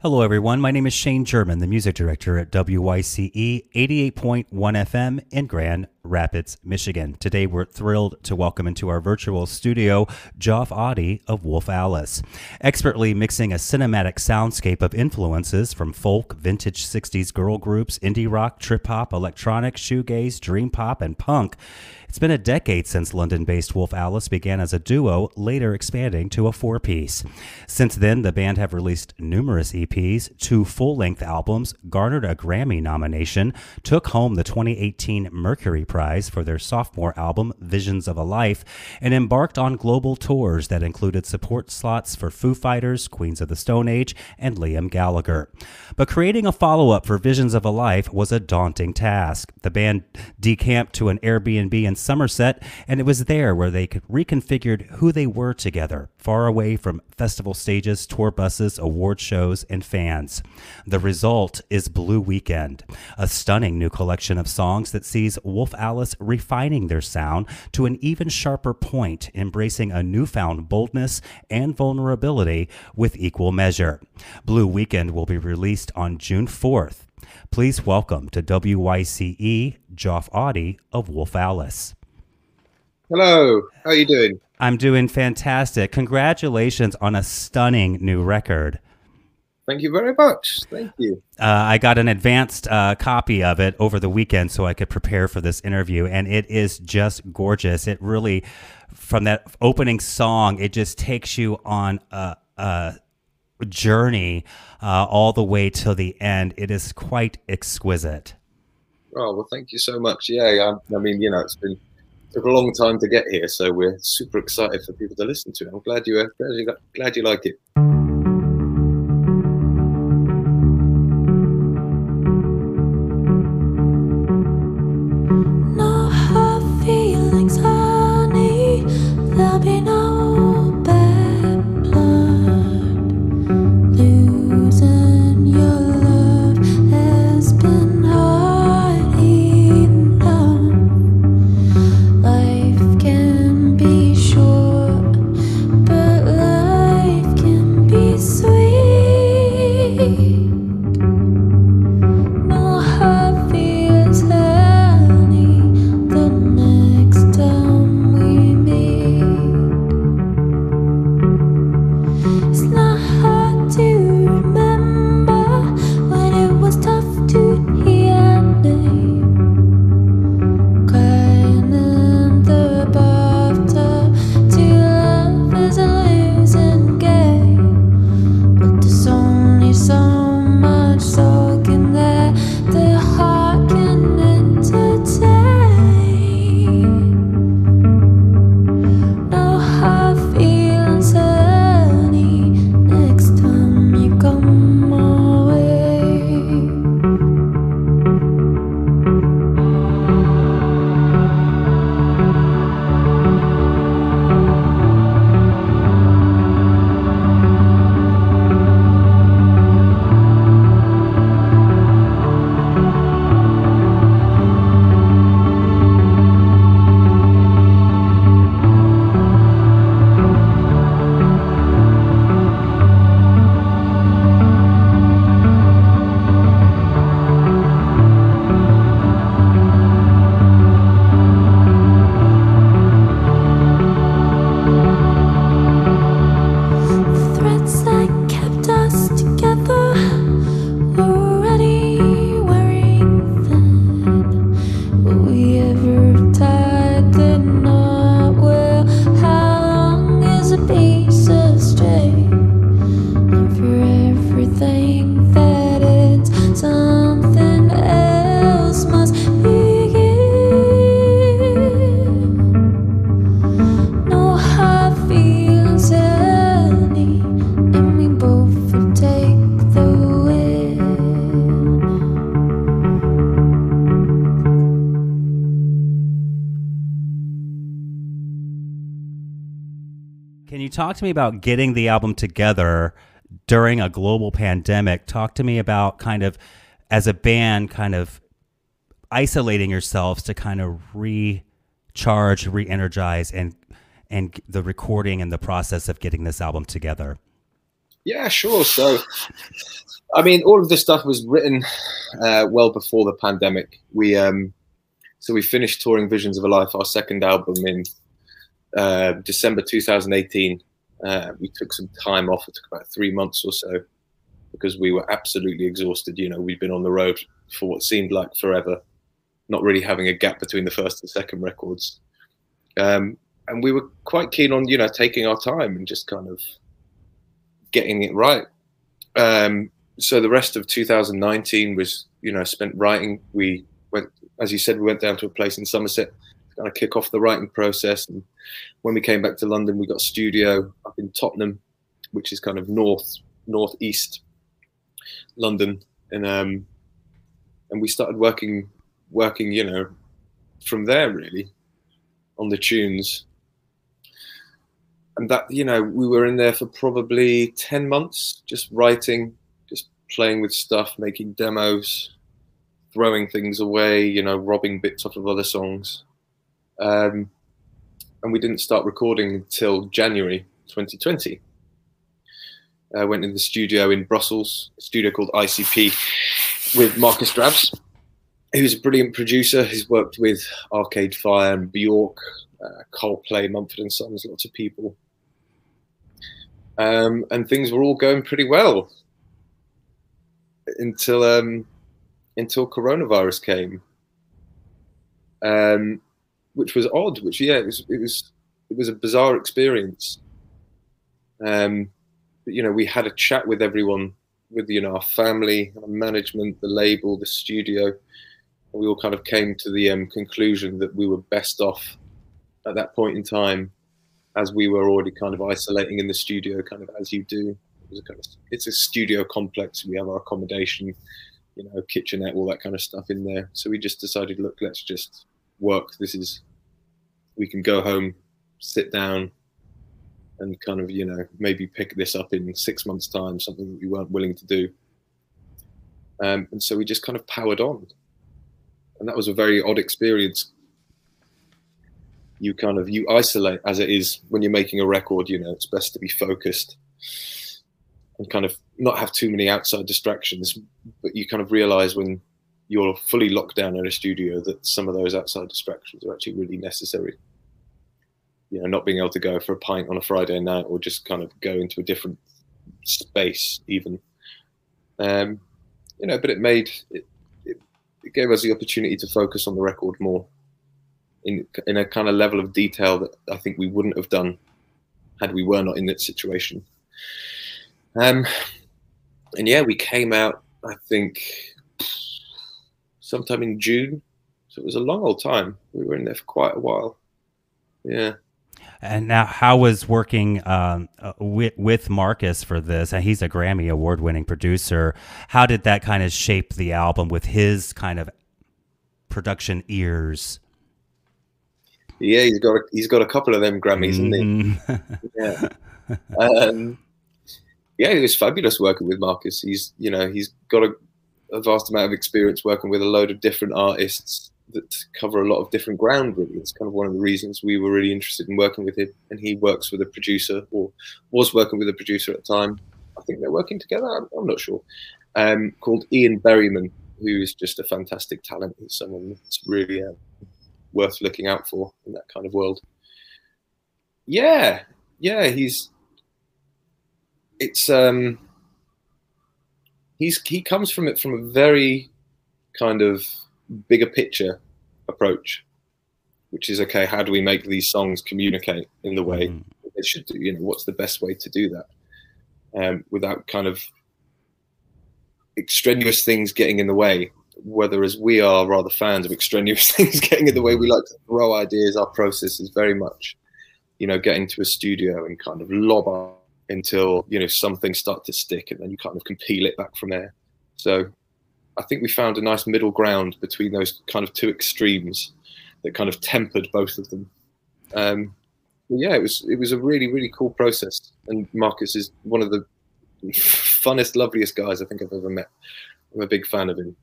Hello, everyone. My name is Shane German, the music director at WYCE 88.1 FM in Grand Rapids, Michigan. Today, we're thrilled to welcome into our virtual studio Joff Oddie of Wolf Alice. Expertly mixing a cinematic soundscape of influences from folk, vintage 60s girl groups, indie rock, trip hop, electronic, shoegaze, dream pop, and punk. It's been a decade since London based Wolf Alice began as a duo, later expanding to a four piece. Since then, the band have released numerous EPs, two full length albums, garnered a Grammy nomination, took home the 2018 Mercury Prize for their sophomore album, Visions of a Life, and embarked on global tours that included support slots for Foo Fighters, Queens of the Stone Age, and Liam Gallagher. But creating a follow up for Visions of a Life was a daunting task. The band decamped to an Airbnb in Somerset, and it was there where they reconfigured who they were together, far away from festival stages, tour buses, award shows, and fans. The result is Blue Weekend, a stunning new collection of songs that sees Wolf Alice refining their sound to an even sharper point, embracing a newfound boldness and vulnerability with equal measure. Blue Weekend will be released on June 4th. Please welcome to WYCE Joff Oddie of Wolf Alice. Hello, how are you doing? I'm doing fantastic. Congratulations on a stunning new record. Thank you very much. Thank you. Uh, I got an advanced uh, copy of it over the weekend so I could prepare for this interview, and it is just gorgeous. It really, from that opening song, it just takes you on a, a journey uh, all the way till the end. It is quite exquisite. Oh well, thank you so much. Yeah, I, I mean, you know, it's been took a long time to get here, so we're super excited for people to listen to. It. I'm glad you, glad you, glad you like it. Talk to me about getting the album together during a global pandemic. Talk to me about kind of as a band, kind of isolating yourselves to kind of recharge, re-energize, and and the recording and the process of getting this album together. Yeah, sure. So I mean, all of this stuff was written uh, well before the pandemic. We um, so we finished touring Visions of a Life, our second album, in uh, December 2018. Uh, we took some time off. It took about three months or so because we were absolutely exhausted. You know, we'd been on the road for what seemed like forever, not really having a gap between the first and second records. Um, and we were quite keen on, you know, taking our time and just kind of getting it right. Um, so the rest of 2019 was, you know, spent writing. We went, as you said, we went down to a place in Somerset to kind of kick off the writing process. And when we came back to London, we got a studio up in Tottenham, which is kind of north, northeast London, and um, and we started working, working, you know, from there really, on the tunes. And that, you know, we were in there for probably ten months, just writing, just playing with stuff, making demos, throwing things away, you know, robbing bits off of other songs. Um, and we didn't start recording until January 2020. I went in the studio in Brussels, a studio called ICP, with Markus Dravs, who's a brilliant producer. He's worked with Arcade Fire and Bjork, uh, Coldplay, Mumford and Sons, lots of people. Um, and things were all going pretty well until um, until coronavirus came, um, which was odd. Which yeah, it was it was it was a bizarre experience. Um, but, you know, we had a chat with everyone, with you know our family, our management, the label, the studio. we all kind of came to the um, conclusion that we were best off at that point in time, as we were already kind of isolating in the studio, kind of as you do it's a, kind of, it's a studio complex. We have our accommodation, you know, kitchenette, all that kind of stuff in there. So we just decided, look, let's just work. This is, we can go home, sit down, and kind of, you know, maybe pick this up in six months' time, something that we weren't willing to do. Um, and so we just kind of powered on. And that was a very odd experience. You kind of you isolate as it is when you're making a record. You know, it's best to be focused and kind of not have too many outside distractions. But you kind of realize when you're fully locked down in a studio that some of those outside distractions are actually really necessary. You know, not being able to go for a pint on a Friday night or just kind of go into a different space, even. Um, you know, but it made it, it, it gave us the opportunity to focus on the record more in in a kind of level of detail that I think we wouldn't have done had we were not in that situation. Um, and yeah, we came out, I think, sometime in June. So it was a long old time. We were in there for quite a while. Yeah. And now, how was working um, uh, with, with Markus for this? And he's a Grammy award winning producer. How did that kind of shape the album with his kind of production ears? Yeah, he's got a, he's got a couple of them Grammys, mm-hmm. hasn't he? yeah. Um, yeah, it was fabulous working with Markus. He's you know he's got a, a, vast amount of experience working with a load of different artists that cover a lot of different ground. Really, it's kind of one of the reasons we were really interested in working with him. And he works with a producer, or was working with a producer at the time. I think they're working together. I'm, I'm not sure. Um, called Ian Berryman, who is just a fantastic talent. He's someone that's really uh, worth looking out for in that kind of world. Yeah, yeah, he's it's um he's he comes from it from a very kind of bigger picture approach, which is okay. How do we make these songs communicate in the way mm. they should do? You know, what's the best way to do that um, without kind of extraneous things getting in the way? Whether as we are rather fans of extraneous things getting in the way, we like to throw ideas. Our process is very much, you know, getting to a studio and kind of lob until you know some things start to stick, and then you kind of can peel it back from there. So I think we found a nice middle ground between those kind of two extremes that kind of tempered both of them. Um, yeah, it was it was a really really cool process, and Markus is one of the funnest, loveliest guys I think I've ever met. I'm a big fan of him.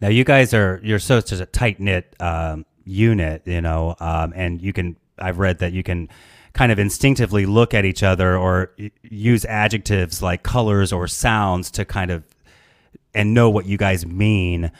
Now you guys are you're such a tight knit um, unit, you know, um, and you can. I've read that you can kind of instinctively look at each other or use adjectives like colors or sounds to kind of and know what you guys mean.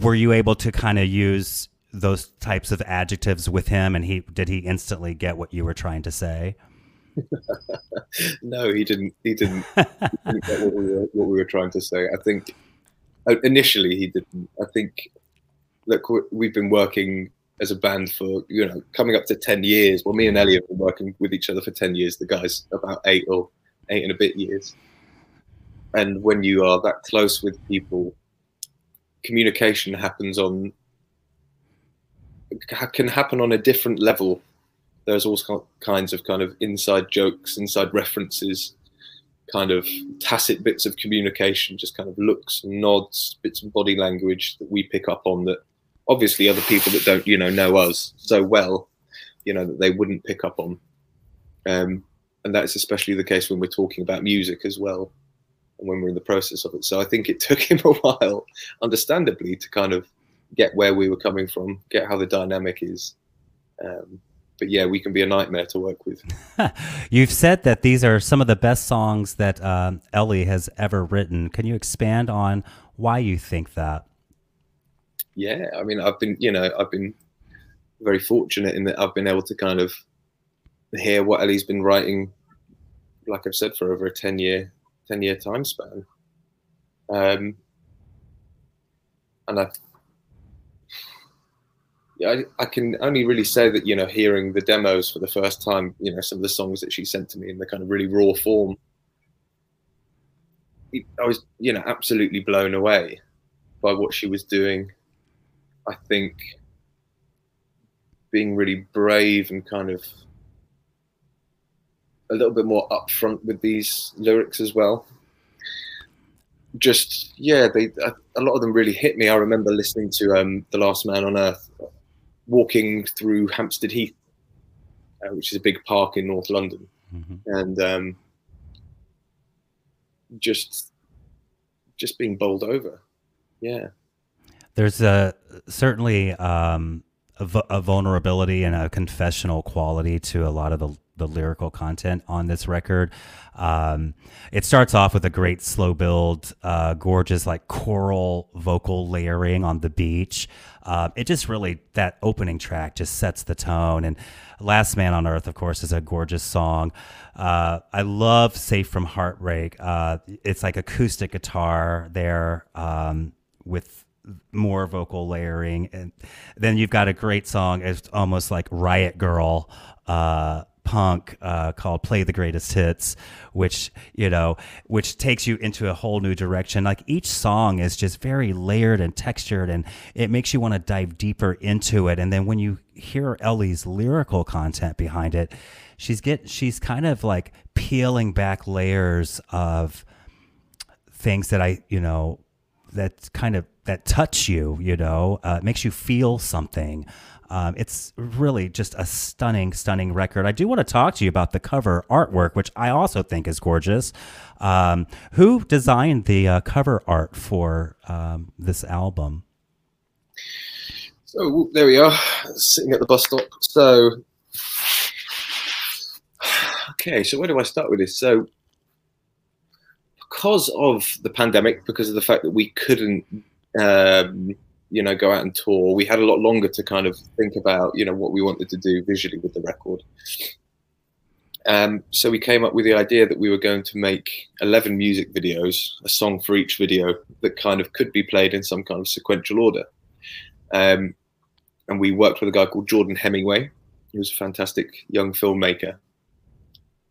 Were you able to kind of use those types of adjectives with him, and he did he instantly get what you were trying to say? no, he didn't. He didn't, he didn't get what we, were, what we were trying to say. I think uh, initially he didn't. I think look, we've been working as a band for you know coming up to 10 years well me and ellie have been working with each other for 10 years the guys about eight or eight and a bit years and when you are that close with people communication happens on can happen on a different level. There's all kinds of kind of inside jokes inside references kind of tacit bits of communication just kind of looks and nods bits of body language that we pick up on that obviously other people that don't you know know us so well you know that they wouldn't pick up on. Um, and that's especially the case when we're talking about music as well when we're in the process of it so i think it took him a while understandably to kind of get where we were coming from get how the dynamic is um, but yeah, we can be a nightmare to work with. You've said that these are some of the best songs that uh, Ellie has ever written. Can you expand on why you think that? yeah, I mean, I've been, you know, I've been very fortunate in that I've been able to kind of hear what Ellie's been writing, like I've said, for over a 10 year, 10 year time span. Um, and I, yeah, I, I, can only really say that, you know, hearing the demos for the first time, you know, some of the songs that she sent to me in the kind of really raw form, I was, you know, absolutely blown away by what she was doing I think being really brave and kind of a little bit more upfront with these lyrics as well. Just yeah, they a lot of them really hit me. I remember listening to um, "The Last Man on Earth," walking through Hampstead Heath, uh, which is a big park in North London, mm-hmm. and um, just just being bowled over. Yeah. There's a certainly um, a, a, vulnerability and a confessional quality to a lot of the, the lyrical content on this record. Um, it starts off with a great slow build, uh, gorgeous like choral vocal layering on the beach. Uh, it just really that opening track just sets the tone. And "Last Man on Earth," of course, is a gorgeous song. Uh, I love "Safe from Heartbreak." Uh, it's like acoustic guitar there um, with more vocal layering and then you've got a great song it's almost like riot girl uh, punk uh, called play the greatest hits which you know which takes you into a whole new direction like each song is just very layered and textured and it makes you want to dive deeper into it and then when you hear ellie's lyrical content behind it she's get she's kind of like peeling back layers of things that i you know that kind of that touch you, you know, uh, makes you feel something. Um, it's really just a stunning, stunning record. I do want to talk to you about the cover artwork, which I also think is gorgeous. Um, who designed the uh, cover art for um, this album? So there we are, sitting at the bus stop. So, okay, so where do I start with this? So, because of the pandemic, because of the fact that we couldn't um, you know, go out and tour. We had a lot longer to kind of think about, you know, what we wanted to do visually with the record. Um, so we came up with the idea that we were going to make 11 music videos, a song for each video that kind of could be played in some kind of sequential order. Um, and we worked with a guy called Jordan Hemingway, who was a fantastic young filmmaker.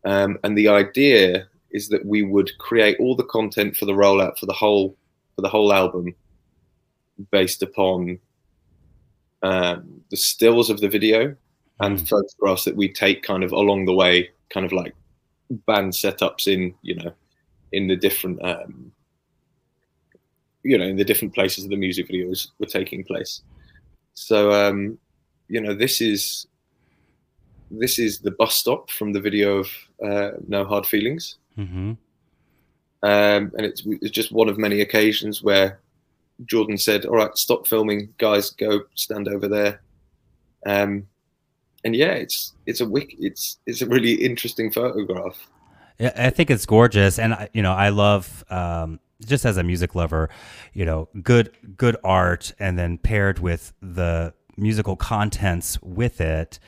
Um, and the idea is that we would create all the content for the rollout for the whole for the whole album based upon um, the stills of the video and mm. photographs that we take kind of along the way, kind of like band setups in, you know, in the different, um, you know, in the different places of the music videos were taking place. So, um, you know, this is this is the bus stop from the video of uh, No Hard Feelings. Mm-hmm. Um, and it's, it's, just one of many occasions where Jordan said, "All right, stop filming, guys. Go stand over there." Um, and yeah, it's it's a wick. It's it's a really interesting photograph. Yeah, I think it's gorgeous, and you know, I love um, just as a music lover, you know, good good art, and then paired with the musical contents with it,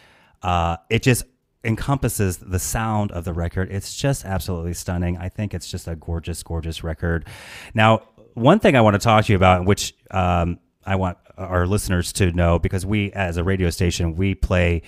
uh, it just encompasses the sound of the record. It's just absolutely stunning. I think it's just a gorgeous, gorgeous record. Now, one thing I want to talk to you about, which um, I want our listeners to know, because we, as a radio station, we play.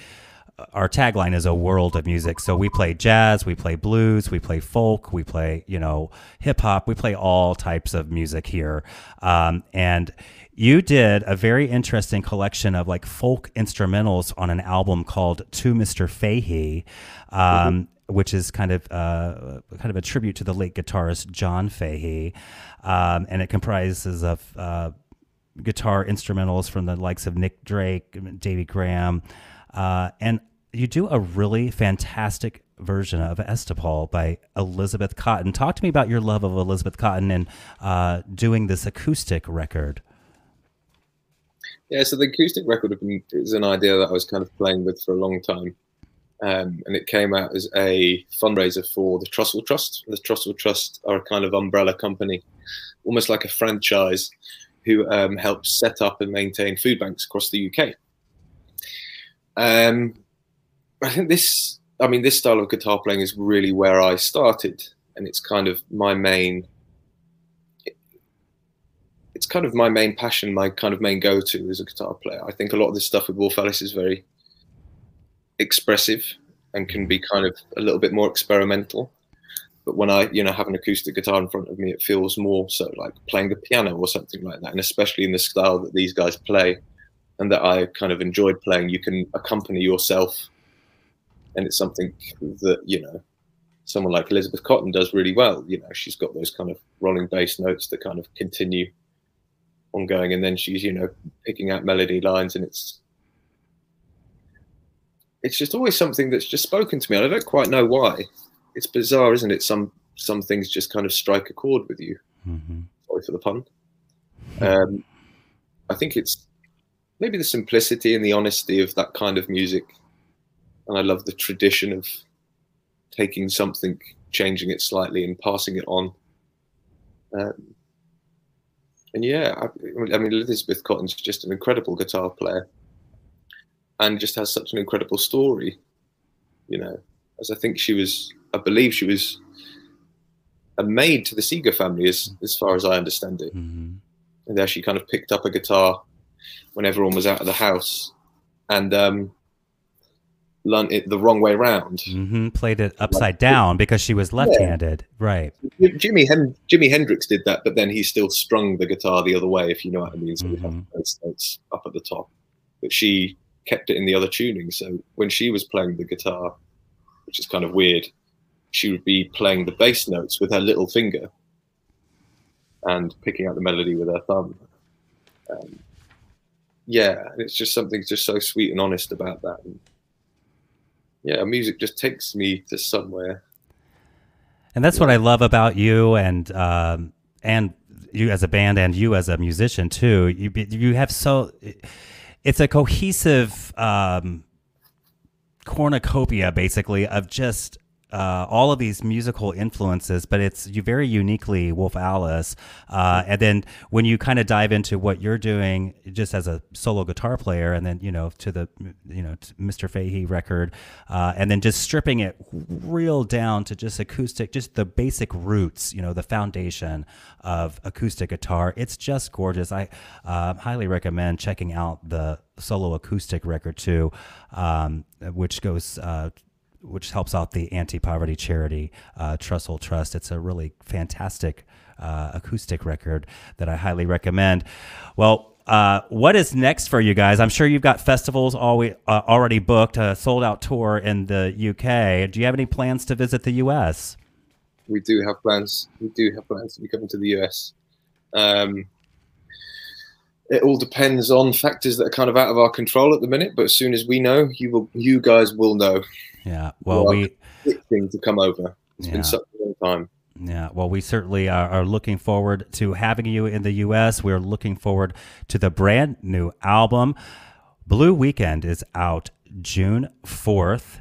Our tagline is a world of music. So we play jazz, we play blues, we play folk, we play, you know, hip hop. We play all types of music here. Um, and you did a very interesting collection of like folk instrumentals on an album called To Mr. Fahey. Um, mm-hmm which is kind of uh, kind of a tribute to the late guitarist John Fahey, um, and it comprises of uh, guitar instrumentals from the likes of Nick Drake, Davy Graham, uh, and you do a really fantastic version of Estopol by Elizabeth Cotten. Talk to me about your love of Elizabeth Cotten and uh, doing this acoustic record. Yeah, so the acoustic record is an idea that I was kind of playing with for a long time. Um, and it came out as a fundraiser for the Trussell Trust. The Trussell Trust are a kind of umbrella company, almost like a franchise, who um, helps set up and maintain food banks across the UK. Um, I think this, I mean, this style of guitar playing is really where I started, and it's kind of my main. It's kind of my main passion, my kind of main go-to as a guitar player. I think a lot of this stuff with Wolf Alice is very expressive and can be mm. kind of a little bit more experimental. But when I, you know, have an acoustic guitar in front of me, it feels more so like playing the piano or something like that. And especially in the style that these guys play and that I kind of enjoyed playing, you can accompany yourself. And it's something that, you know, someone like Elizabeth Cotten does really well. You know, she's got those kind of rolling bass notes that kind of continue ongoing. And then she's, you know, picking out melody lines and it's it's just always something that's just spoken to me. And I don't quite know why. It's bizarre, isn't it? Some some things just kind of strike a chord with you. Mm-hmm. Sorry for the pun. Um, I think it's maybe the simplicity and the honesty of that kind of music, and I love the tradition of taking something, changing it slightly, and passing it on. Um, and yeah, I, I mean, Elizabeth Cotten's just an incredible guitar player and just has such an incredible story. You know, as I think she was, I believe she was a maid to the Seeger family, as as far as I understand it. Mm-hmm. And there she kind of picked up a guitar when everyone was out of the house, and um, learned it the wrong way around. Mm-hmm. Played it upside like, down because she was left-handed, yeah. right? Jimmy Hen- Jimi Hendrix did that, but then he still strung the guitar the other way, if you know what I mean. So mm-hmm. we have mm-hmm. those notes up at the top, but she kept it in the other tuning. So when she was playing the guitar, which is kind of weird, she would be playing the bass notes with her little finger and picking out the melody with her thumb. Um, yeah, it's just something just so sweet and honest about that. And yeah, music just takes me to somewhere. And that's yeah. what I love about you and um, and you as a band and you as a musician too. You you have so it's a cohesive um, cornucopia, basically, of just uh, all of these musical influences, but it's you very uniquely Wolf Alice. Uh, and then when you kind of dive into what you're doing just as a solo guitar player, and then you know to the you know Mr. Fahey record, uh, and then just stripping it real down to just acoustic, just the basic roots, you know, the foundation of acoustic guitar. It's just gorgeous. I uh, highly recommend checking out the solo acoustic record too, um, which goes uh, which helps out the anti-poverty charity uh, Trust. It's a really fantastic uh, acoustic record that I highly recommend. Well, uh, what is next for you guys? I'm sure you've got festivals always, uh, already booked, a sold out tour in the UK. Do you have any plans to visit the US? We do have plans. We do have plans to be coming to the US. Um, it all depends on factors that are kind of out of our control at the minute. But as soon as we know, you will, you guys will know. Yeah. Well, we to come over. It's yeah. been such a long time. Yeah, well, we certainly are, are, looking forward to having you in the U.S. We're looking forward to the brand new album. Blue Weekend is out June 4th.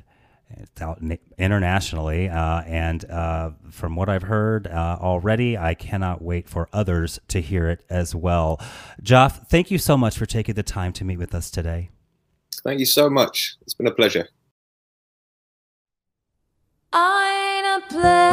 It's out internationally, uh, and uh, from what I've heard uh, already, I cannot wait for others to hear it as well. Joff, thank you so much for taking the time to meet with us today. Thank you so much. It's been a pleasure. I'm a